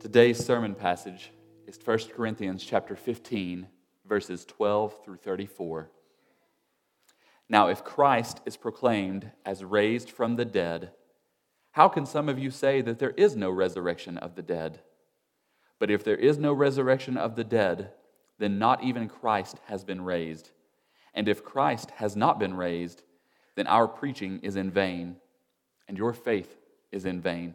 Today's sermon passage is 1 Corinthians chapter 15, verses 12 through 34. Now, if Christ is proclaimed as raised from the dead, how can some of you say that there is no resurrection of the dead? But if there is no resurrection of the dead, then not even Christ has been raised. And if Christ has not been raised, then our preaching is in vain, and your faith is in vain.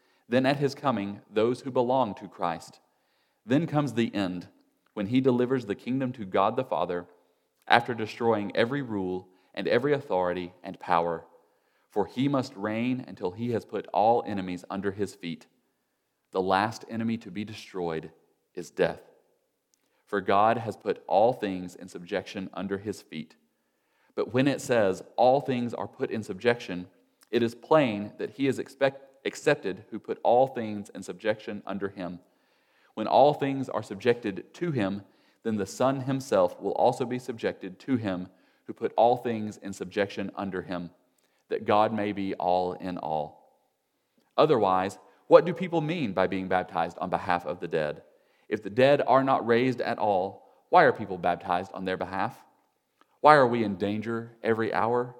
then at his coming those who belong to Christ. Then comes the end, when he delivers the kingdom to God the Father, after destroying every rule and every authority and power for he must reign until he has put all enemies under his feet. The last enemy to be destroyed is death. For God has put all things in subjection under his feet. But when it says all things are put in subjection, it is plain that he is expect, accepted who put all things in subjection under him. When all things are subjected to him, then the Son himself will also be subjected to him who put all things in subjection under him that God may be all in all. Otherwise, what do people mean by being baptized on behalf of the dead? If the dead are not raised at all, why are people baptized on their behalf? Why are we in danger every hour?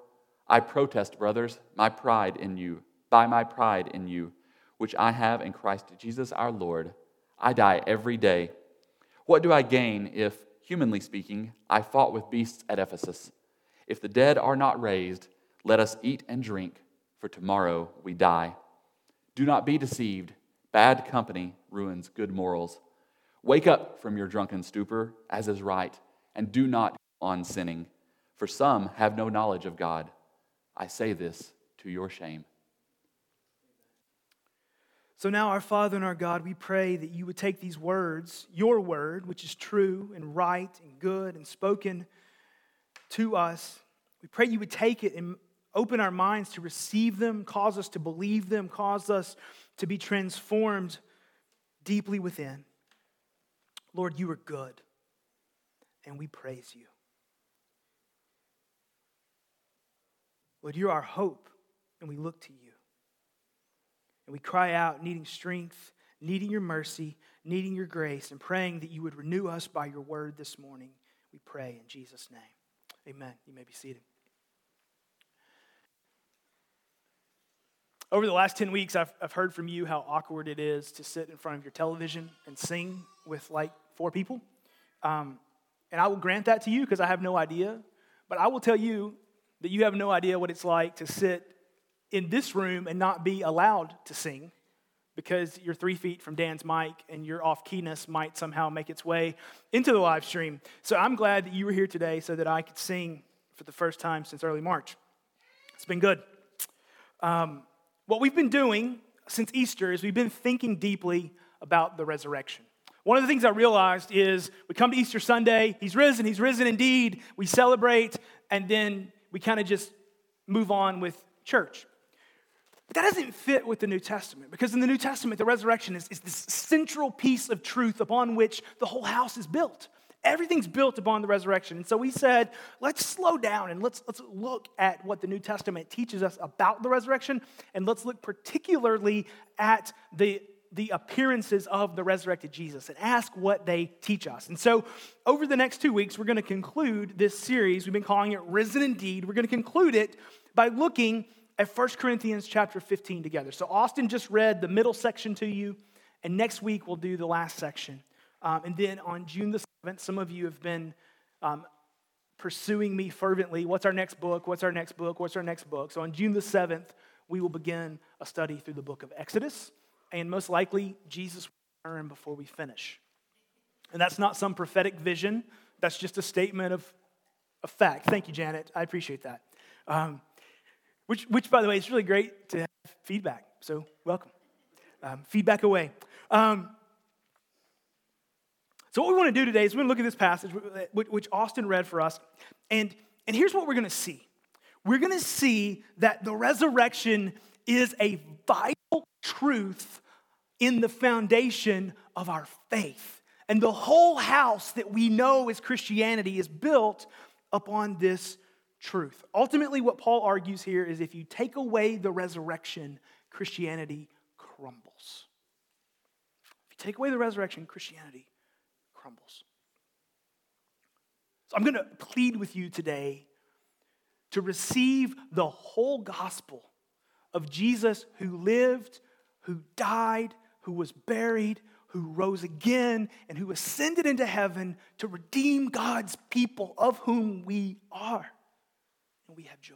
I protest, brothers, my pride in you, by my pride in you, which I have in Christ Jesus our Lord. I die every day. What do I gain if, humanly speaking, I fought with beasts at Ephesus? If the dead are not raised, let us eat and drink, for tomorrow we die. Do not be deceived. Bad company ruins good morals. Wake up from your drunken stupor, as is right, and do not on sinning, for some have no knowledge of God. I say this to your shame. So now, our Father and our God, we pray that you would take these words, your word, which is true and right and good and spoken to us. We pray you would take it and Open our minds to receive them, cause us to believe them, cause us to be transformed deeply within. Lord, you are good, and we praise you. Lord, you're our hope, and we look to you. And we cry out, needing strength, needing your mercy, needing your grace, and praying that you would renew us by your word this morning. We pray in Jesus' name. Amen. You may be seated. Over the last 10 weeks, I've, I've heard from you how awkward it is to sit in front of your television and sing with like four people. Um, and I will grant that to you because I have no idea. But I will tell you that you have no idea what it's like to sit in this room and not be allowed to sing because you're three feet from Dan's mic and your off keyness might somehow make its way into the live stream. So I'm glad that you were here today so that I could sing for the first time since early March. It's been good. Um, what we've been doing since Easter is we've been thinking deeply about the resurrection. One of the things I realized is we come to Easter Sunday, he's risen, he's risen indeed. We celebrate, and then we kind of just move on with church. But that doesn't fit with the New Testament because in the New Testament, the resurrection is, is this central piece of truth upon which the whole house is built. Everything's built upon the resurrection. And so we said, let's slow down and let's, let's look at what the New Testament teaches us about the resurrection. And let's look particularly at the, the appearances of the resurrected Jesus and ask what they teach us. And so over the next two weeks, we're going to conclude this series. We've been calling it Risen Indeed. We're going to conclude it by looking at 1 Corinthians chapter 15 together. So Austin just read the middle section to you, and next week we'll do the last section Um, and then on June the 7th, some of you have been um, pursuing me fervently. What's our next book? What's our next book? What's our next book? So on June the 7th, we will begin a study through the book of Exodus. And most likely, Jesus will return before we finish. And that's not some prophetic vision, that's just a statement of, of fact. Thank you, Janet. I appreciate that. Um, which, which, by the way, is really great to have feedback. So, welcome. Um, feedback away. Um, so, what we want to do today is we're going to look at this passage, which Austin read for us. And, and here's what we're going to see we're going to see that the resurrection is a vital truth in the foundation of our faith. And the whole house that we know as Christianity is built upon this truth. Ultimately, what Paul argues here is if you take away the resurrection, Christianity crumbles. If you take away the resurrection, Christianity crumbles. So I'm going to plead with you today to receive the whole gospel of Jesus who lived, who died, who was buried, who rose again, and who ascended into heaven to redeem God's people, of whom we are. And we have joy.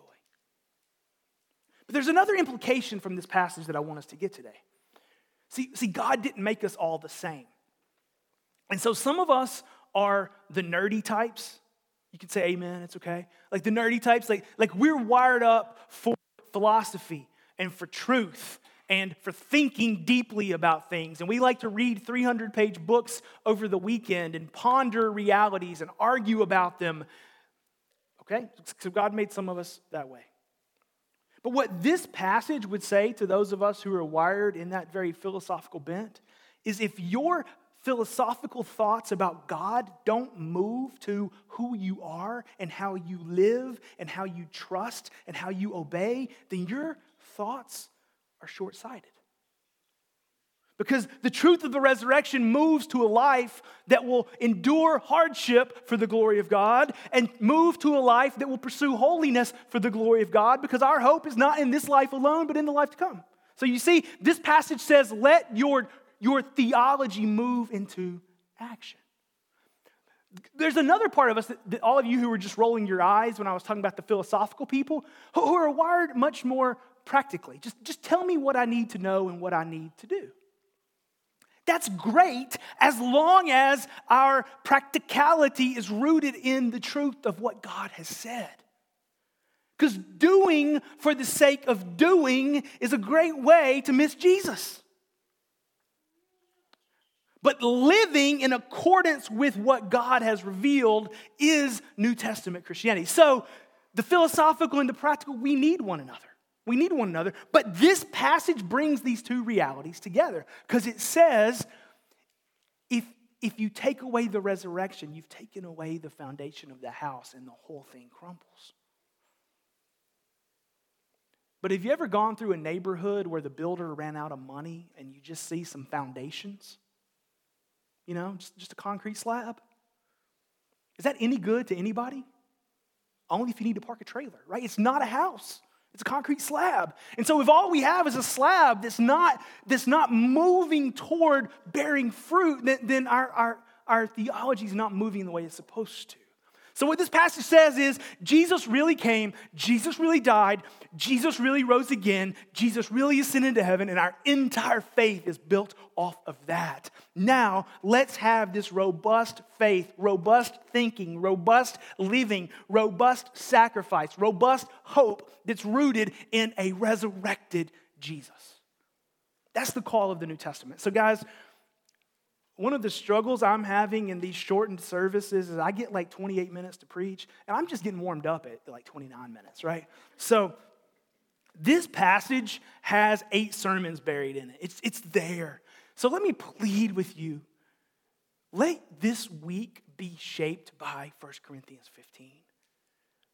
But there's another implication from this passage that I want us to get today. See, see, God didn't make us all the same. And so some of us are the nerdy types. You can say amen, it's okay. Like the nerdy types, like, like we're wired up for philosophy and for truth and for thinking deeply about things. And we like to read 300 page books over the weekend and ponder realities and argue about them. Okay? So God made some of us that way. But what this passage would say to those of us who are wired in that very philosophical bent is if your philosophical thoughts about God don't move to who you are and how you live and how you trust and how you obey, then your thoughts are short sighted. Because the truth of the resurrection moves to a life that will endure hardship for the glory of God and move to a life that will pursue holiness for the glory of God because our hope is not in this life alone, but in the life to come. So you see, this passage says, let your, your theology move into action. There's another part of us that, that, all of you who were just rolling your eyes when I was talking about the philosophical people who, who are wired much more practically. Just, just tell me what I need to know and what I need to do. That's great as long as our practicality is rooted in the truth of what God has said. Because doing for the sake of doing is a great way to miss Jesus. But living in accordance with what God has revealed is New Testament Christianity. So, the philosophical and the practical, we need one another. We need one another. But this passage brings these two realities together because it says if, if you take away the resurrection, you've taken away the foundation of the house and the whole thing crumbles. But have you ever gone through a neighborhood where the builder ran out of money and you just see some foundations? You know, just, just a concrete slab? Is that any good to anybody? Only if you need to park a trailer, right? It's not a house. It's a concrete slab. And so if all we have is a slab that's not, that's not moving toward bearing fruit, then, then our, our, our theology is not moving the way it's supposed to. So, what this passage says is Jesus really came, Jesus really died, Jesus really rose again, Jesus really ascended to heaven, and our entire faith is built off of that. Now, let's have this robust faith, robust thinking, robust living, robust sacrifice, robust hope that's rooted in a resurrected Jesus. That's the call of the New Testament. So, guys, one of the struggles I'm having in these shortened services is I get like 28 minutes to preach, and I'm just getting warmed up at like 29 minutes, right? So, this passage has eight sermons buried in it. It's, it's there. So, let me plead with you. Let this week be shaped by 1 Corinthians 15.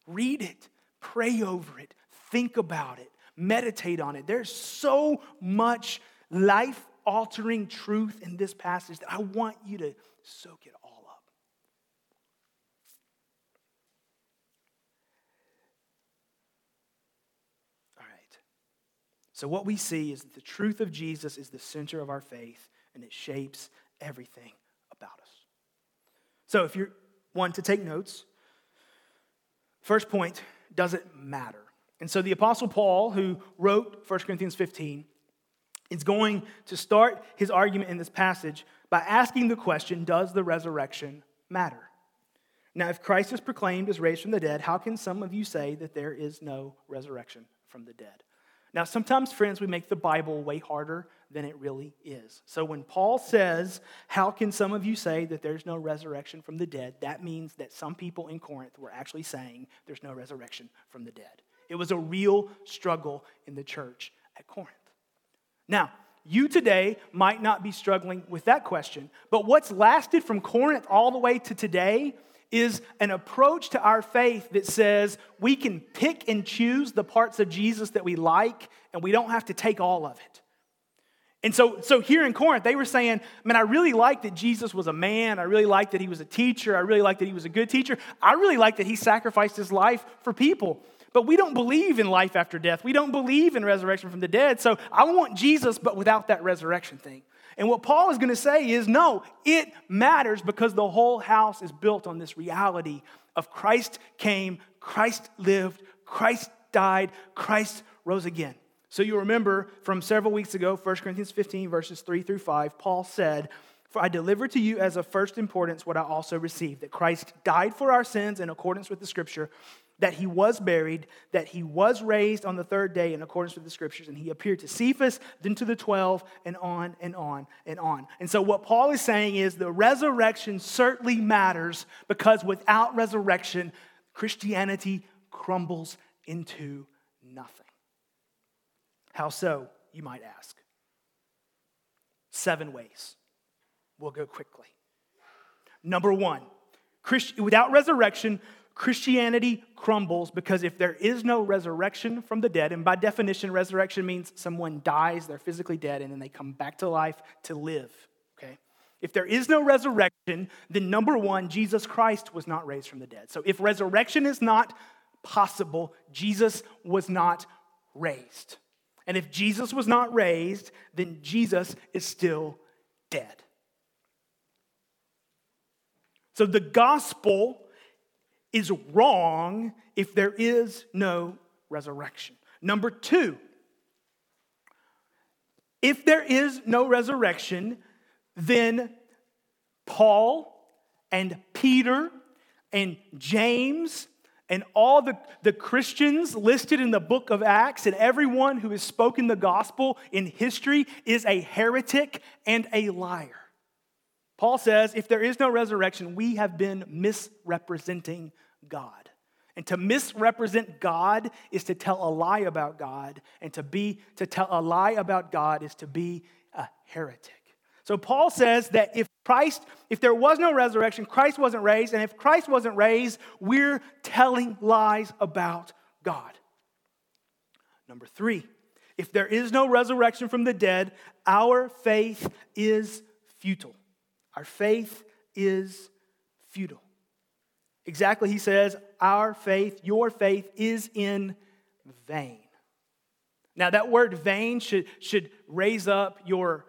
Read it, pray over it, think about it, meditate on it. There's so much life altering truth in this passage that I want you to soak it all up. All right. So, what we see is that the truth of Jesus is the center of our faith and it shapes everything about us. So if you're one to take notes, first point, does it matter? And so the Apostle Paul, who wrote 1 Corinthians 15, is going to start his argument in this passage by asking the question Does the resurrection matter? Now, if Christ is proclaimed as raised from the dead, how can some of you say that there is no resurrection from the dead? Now, sometimes, friends, we make the Bible way harder than it really is. So when Paul says, How can some of you say that there's no resurrection from the dead? that means that some people in Corinth were actually saying there's no resurrection from the dead. It was a real struggle in the church at Corinth. Now, you today might not be struggling with that question, but what's lasted from Corinth all the way to today is an approach to our faith that says we can pick and choose the parts of Jesus that we like and we don't have to take all of it. And so, so here in Corinth, they were saying, Man, I really like that Jesus was a man. I really like that he was a teacher. I really like that he was a good teacher. I really like that he sacrificed his life for people. But we don't believe in life after death. We don't believe in resurrection from the dead. So I want Jesus, but without that resurrection thing. And what Paul is going to say is no, it matters because the whole house is built on this reality of Christ came, Christ lived, Christ died, Christ rose again. So you remember from several weeks ago, 1 Corinthians 15, verses 3 through 5, Paul said, For I delivered to you as of first importance what I also received that Christ died for our sins in accordance with the scripture that he was buried, that he was raised on the third day in accordance with the scriptures, and he appeared to Cephas, then to the 12, and on and on and on. And so, what Paul is saying is the resurrection certainly matters because without resurrection, Christianity crumbles into nothing. How so, you might ask? Seven ways. We'll go quickly. Number one, Christ- without resurrection, Christianity crumbles because if there is no resurrection from the dead, and by definition, resurrection means someone dies, they're physically dead, and then they come back to life to live. Okay? If there is no resurrection, then number one, Jesus Christ was not raised from the dead. So if resurrection is not possible, Jesus was not raised. And if Jesus was not raised, then Jesus is still dead. So the gospel is wrong if there is no resurrection. Number two, if there is no resurrection, then Paul and Peter and James and all the, the Christians listed in the book of Acts and everyone who has spoken the gospel in history is a heretic and a liar. Paul says if there is no resurrection, we have been misrepresenting God. And to misrepresent God is to tell a lie about God, and to be to tell a lie about God is to be a heretic. So Paul says that if Christ, if there was no resurrection, Christ wasn't raised, and if Christ wasn't raised, we're telling lies about God. Number 3, if there is no resurrection from the dead, our faith is futile. Our faith is futile. Exactly, he says, our faith, your faith is in vain. Now, that word vain should, should raise up your,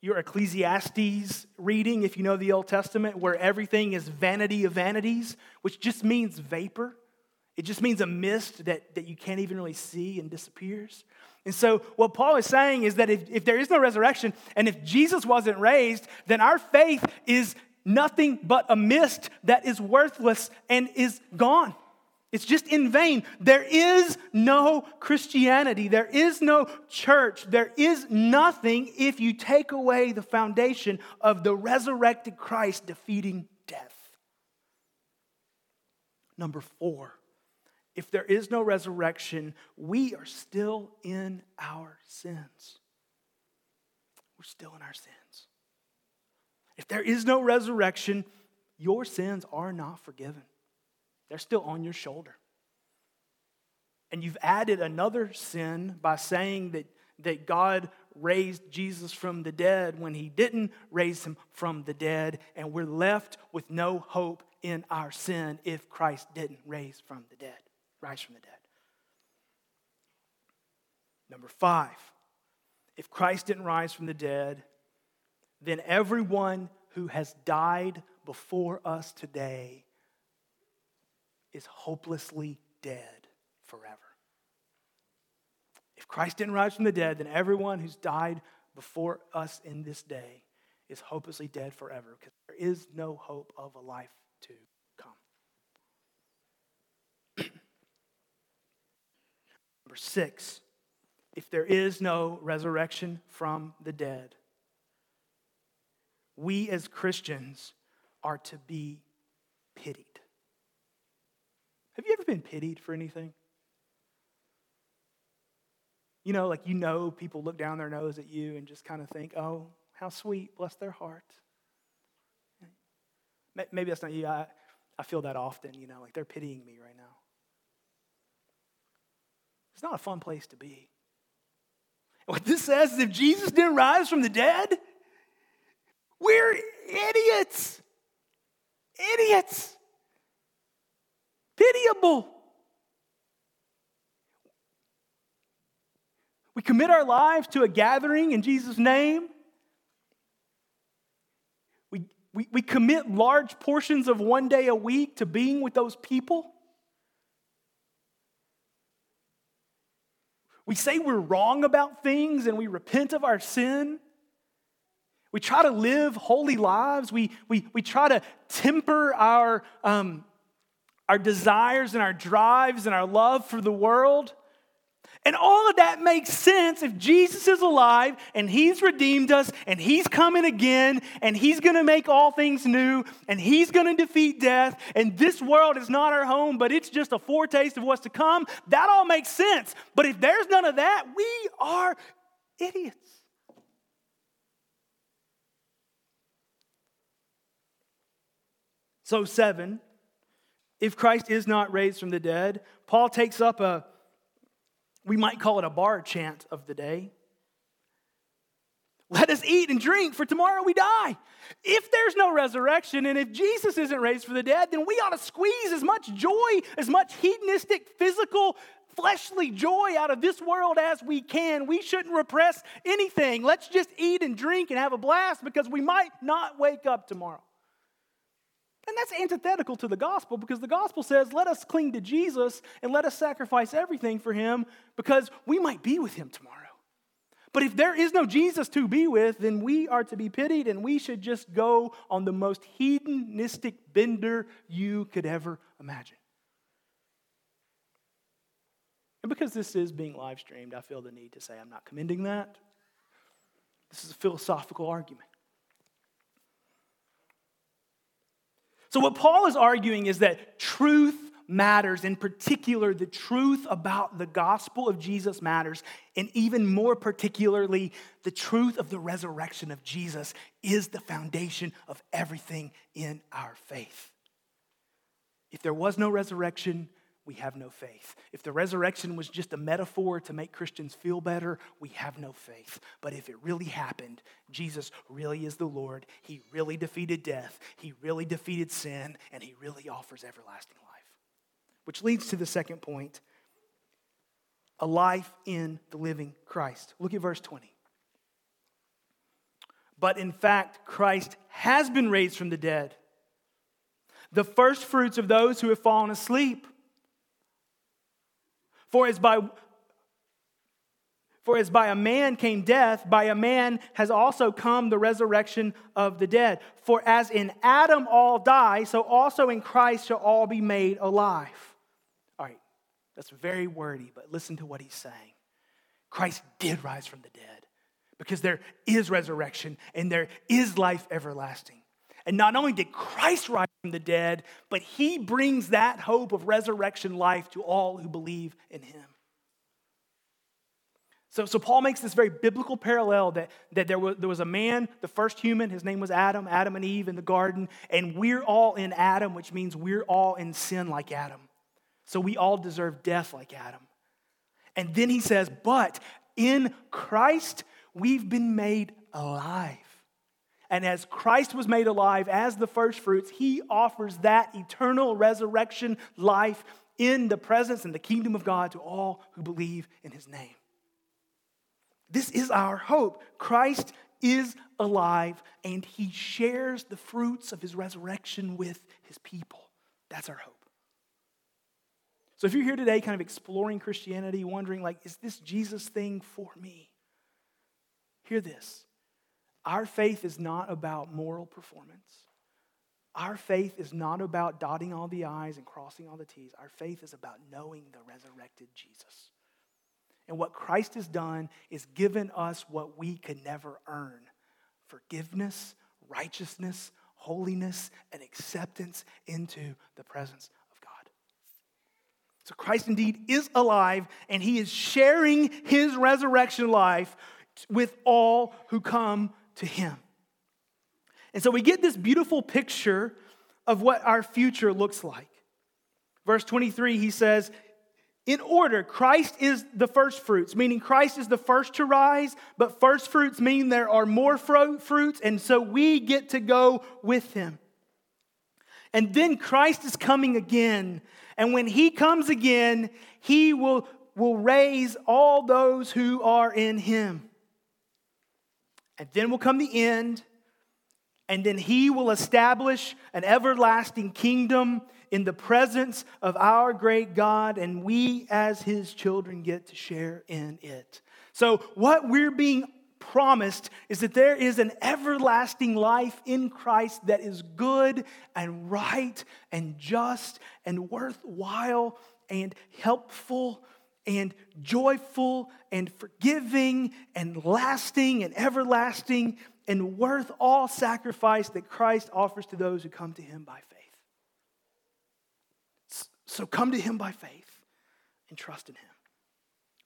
your Ecclesiastes reading, if you know the Old Testament, where everything is vanity of vanities, which just means vapor. It just means a mist that, that you can't even really see and disappears. And so, what Paul is saying is that if, if there is no resurrection and if Jesus wasn't raised, then our faith is nothing but a mist that is worthless and is gone. It's just in vain. There is no Christianity. There is no church. There is nothing if you take away the foundation of the resurrected Christ defeating death. Number four, if there is no resurrection, we are still in our sins. We're still in our sins. If there is no resurrection, your sins are not forgiven. They're still on your shoulder. And you've added another sin by saying that, that God raised Jesus from the dead when he didn't raise him from the dead, and we're left with no hope in our sin if Christ didn't raise from the dead, rise from the dead. Number five, if Christ didn't rise from the dead, then everyone who has died before us today is hopelessly dead forever. If Christ didn't rise from the dead, then everyone who's died before us in this day is hopelessly dead forever because there is no hope of a life to come. Number six, if there is no resurrection from the dead, we as Christians are to be pitied. Have you ever been pitied for anything? You know, like you know people look down their nose at you and just kind of think, oh, how sweet, bless their heart. Maybe that's not you. I, I feel that often, you know, like they're pitying me right now. It's not a fun place to be. What this says is if Jesus didn't rise from the dead, we're idiots. Idiots. Pitiable. We commit our lives to a gathering in Jesus' name. We, we, we commit large portions of one day a week to being with those people. We say we're wrong about things and we repent of our sin. We try to live holy lives. We, we, we try to temper our, um, our desires and our drives and our love for the world. And all of that makes sense if Jesus is alive and he's redeemed us and he's coming again and he's going to make all things new and he's going to defeat death and this world is not our home but it's just a foretaste of what's to come. That all makes sense. But if there's none of that, we are idiots. So, seven, if Christ is not raised from the dead, Paul takes up a we might call it a bar chant of the day. Let us eat and drink, for tomorrow we die. If there's no resurrection and if Jesus isn't raised from the dead, then we ought to squeeze as much joy, as much hedonistic, physical, fleshly joy out of this world as we can. We shouldn't repress anything. Let's just eat and drink and have a blast because we might not wake up tomorrow. And that's antithetical to the gospel because the gospel says, let us cling to Jesus and let us sacrifice everything for him because we might be with him tomorrow. But if there is no Jesus to be with, then we are to be pitied and we should just go on the most hedonistic bender you could ever imagine. And because this is being live streamed, I feel the need to say I'm not commending that. This is a philosophical argument. So, what Paul is arguing is that truth matters, in particular, the truth about the gospel of Jesus matters, and even more particularly, the truth of the resurrection of Jesus is the foundation of everything in our faith. If there was no resurrection, we have no faith. If the resurrection was just a metaphor to make Christians feel better, we have no faith. But if it really happened, Jesus really is the Lord. He really defeated death, He really defeated sin, and He really offers everlasting life. Which leads to the second point a life in the living Christ. Look at verse 20. But in fact, Christ has been raised from the dead, the first fruits of those who have fallen asleep. For as by for as by a man came death, by a man has also come the resurrection of the dead. For as in Adam all die, so also in Christ shall all be made alive. All right, that's very wordy, but listen to what he's saying. Christ did rise from the dead because there is resurrection and there is life everlasting. And not only did Christ rise from the dead, but he brings that hope of resurrection life to all who believe in him. So, so Paul makes this very biblical parallel that, that there, was, there was a man, the first human, his name was Adam, Adam and Eve in the garden, and we're all in Adam, which means we're all in sin like Adam. So we all deserve death like Adam. And then he says, but in Christ, we've been made alive. And as Christ was made alive as the first fruits, he offers that eternal resurrection life in the presence and the kingdom of God to all who believe in his name. This is our hope. Christ is alive and he shares the fruits of his resurrection with his people. That's our hope. So if you're here today kind of exploring Christianity, wondering, like, is this Jesus thing for me? Hear this. Our faith is not about moral performance. Our faith is not about dotting all the I's and crossing all the T's. Our faith is about knowing the resurrected Jesus. And what Christ has done is given us what we could never earn forgiveness, righteousness, holiness, and acceptance into the presence of God. So Christ indeed is alive, and he is sharing his resurrection life with all who come to him. And so we get this beautiful picture of what our future looks like. Verse 23, he says, in order, Christ is the first fruits, meaning Christ is the first to rise, but first fruits mean there are more fruits, and so we get to go with him. And then Christ is coming again, and when he comes again, he will, will raise all those who are in him. And then will come the end, and then he will establish an everlasting kingdom in the presence of our great God, and we as his children get to share in it. So, what we're being promised is that there is an everlasting life in Christ that is good and right and just and worthwhile and helpful and joyful and forgiving and lasting and everlasting and worth all sacrifice that Christ offers to those who come to him by faith. So come to him by faith and trust in him.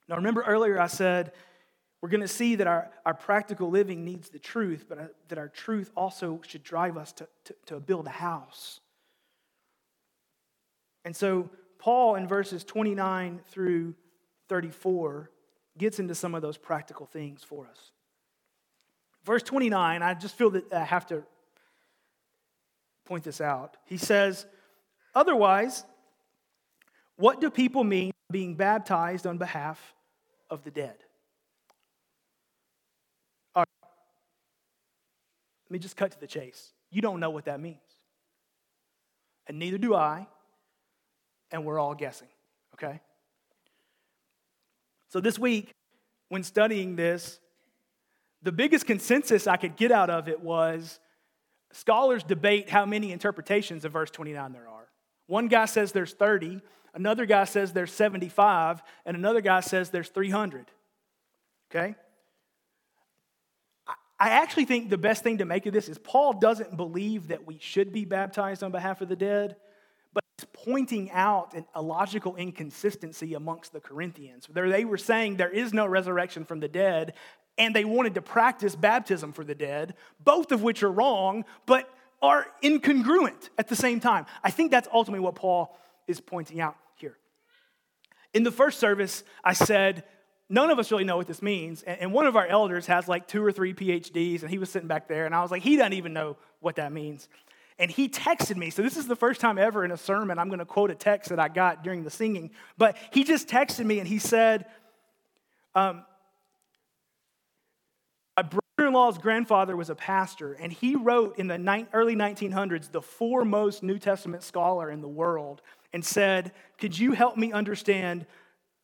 Now, remember earlier I said we're going to see that our, our practical living needs the truth, but uh, that our truth also should drive us to, to, to build a house. And so, Paul in verses 29 through 34 gets into some of those practical things for us. Verse 29, I just feel that I have to point this out. He says, Otherwise, what do people mean by being baptized on behalf of the dead? All right. Let me just cut to the chase. You don't know what that means. And neither do I. And we're all guessing, okay? So this week, when studying this, the biggest consensus I could get out of it was scholars debate how many interpretations of verse 29 there are. One guy says there's 30, Another guy says there's 75, and another guy says there's 300. Okay? I actually think the best thing to make of this is Paul doesn't believe that we should be baptized on behalf of the dead, pointing out a logical inconsistency amongst the Corinthians. They were saying there is no resurrection from the dead, and they wanted to practice baptism for the dead, both of which are wrong, but are incongruent at the same time. I think that's ultimately what Paul is pointing out. Here. In the first service, I said, none of us really know what this means. And one of our elders has like two or three PhDs, and he was sitting back there, and I was like, he doesn't even know what that means. And he texted me. So, this is the first time ever in a sermon I'm going to quote a text that I got during the singing. But he just texted me and he said, um, My brother in law's grandfather was a pastor, and he wrote in the ni- early 1900s the foremost New Testament scholar in the world and said, Could you help me understand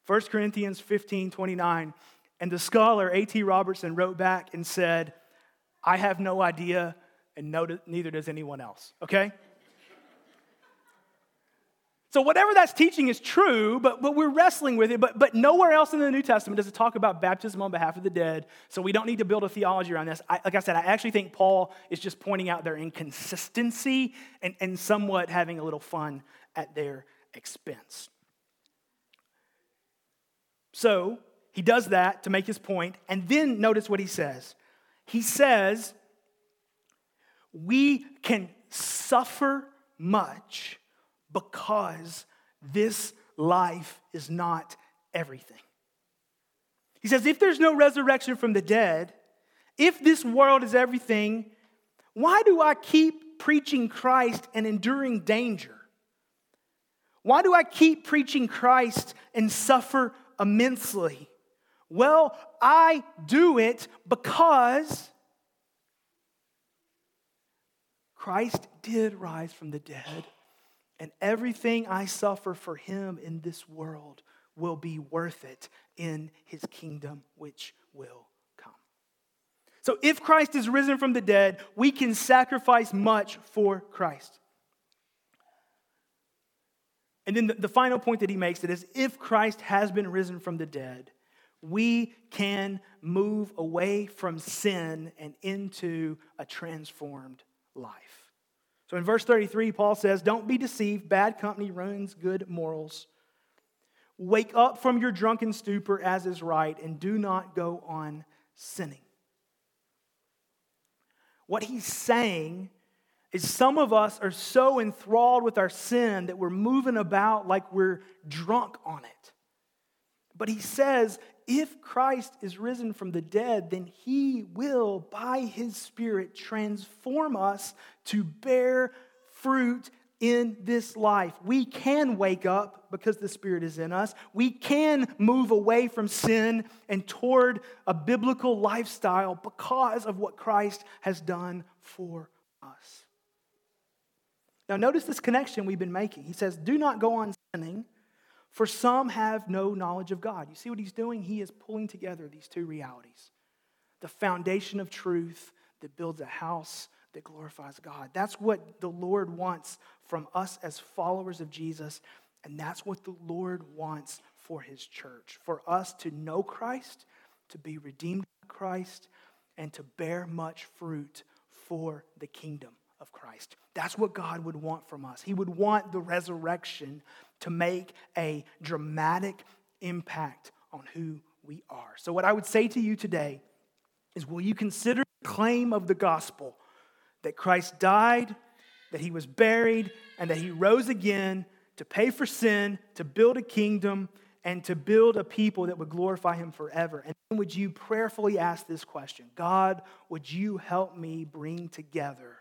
1 Corinthians 15 29? And the scholar, A.T. Robertson, wrote back and said, I have no idea, and no, neither does anyone else, okay? So, whatever that's teaching is true, but, but we're wrestling with it. But, but nowhere else in the New Testament does it talk about baptism on behalf of the dead. So, we don't need to build a theology around this. I, like I said, I actually think Paul is just pointing out their inconsistency and, and somewhat having a little fun at their expense. So he does that to make his point, and then notice what he says. He says, We can suffer much because this life is not everything. He says, If there's no resurrection from the dead, if this world is everything, why do I keep preaching Christ and enduring danger? Why do I keep preaching Christ and suffer immensely? Well, I do it because Christ did rise from the dead, and everything I suffer for him in this world will be worth it in his kingdom, which will come. So, if Christ is risen from the dead, we can sacrifice much for Christ. And then the, the final point that he makes that is if Christ has been risen from the dead, we can move away from sin and into a transformed life. So in verse 33, Paul says, Don't be deceived. Bad company ruins good morals. Wake up from your drunken stupor as is right, and do not go on sinning. What he's saying is some of us are so enthralled with our sin that we're moving about like we're drunk on it. But he says, if Christ is risen from the dead, then he will, by his Spirit, transform us to bear fruit in this life. We can wake up because the Spirit is in us. We can move away from sin and toward a biblical lifestyle because of what Christ has done for us. Now, notice this connection we've been making. He says, Do not go on sinning, for some have no knowledge of God. You see what he's doing? He is pulling together these two realities the foundation of truth that builds a house that glorifies God. That's what the Lord wants from us as followers of Jesus, and that's what the Lord wants for his church for us to know Christ, to be redeemed by Christ, and to bear much fruit for the kingdom of Christ. That's what God would want from us. He would want the resurrection to make a dramatic impact on who we are. So, what I would say to you today is will you consider the claim of the gospel that Christ died, that he was buried, and that he rose again to pay for sin, to build a kingdom, and to build a people that would glorify him forever? And then would you prayerfully ask this question God, would you help me bring together?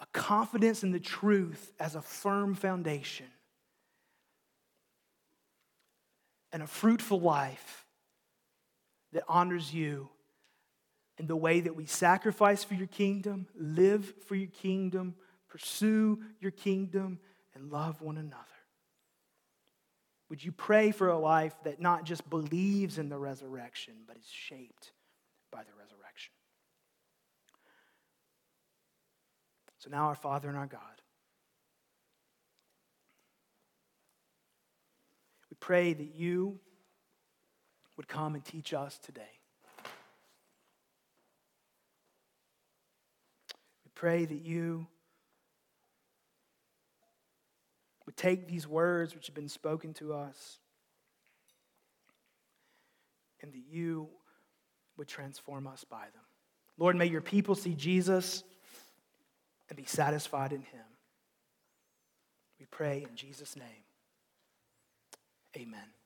A confidence in the truth as a firm foundation, and a fruitful life that honors you in the way that we sacrifice for your kingdom, live for your kingdom, pursue your kingdom, and love one another. Would you pray for a life that not just believes in the resurrection, but is shaped by the resurrection? So now, our Father and our God, we pray that you would come and teach us today. We pray that you would take these words which have been spoken to us and that you would transform us by them. Lord, may your people see Jesus and be satisfied in him. We pray in Jesus' name. Amen.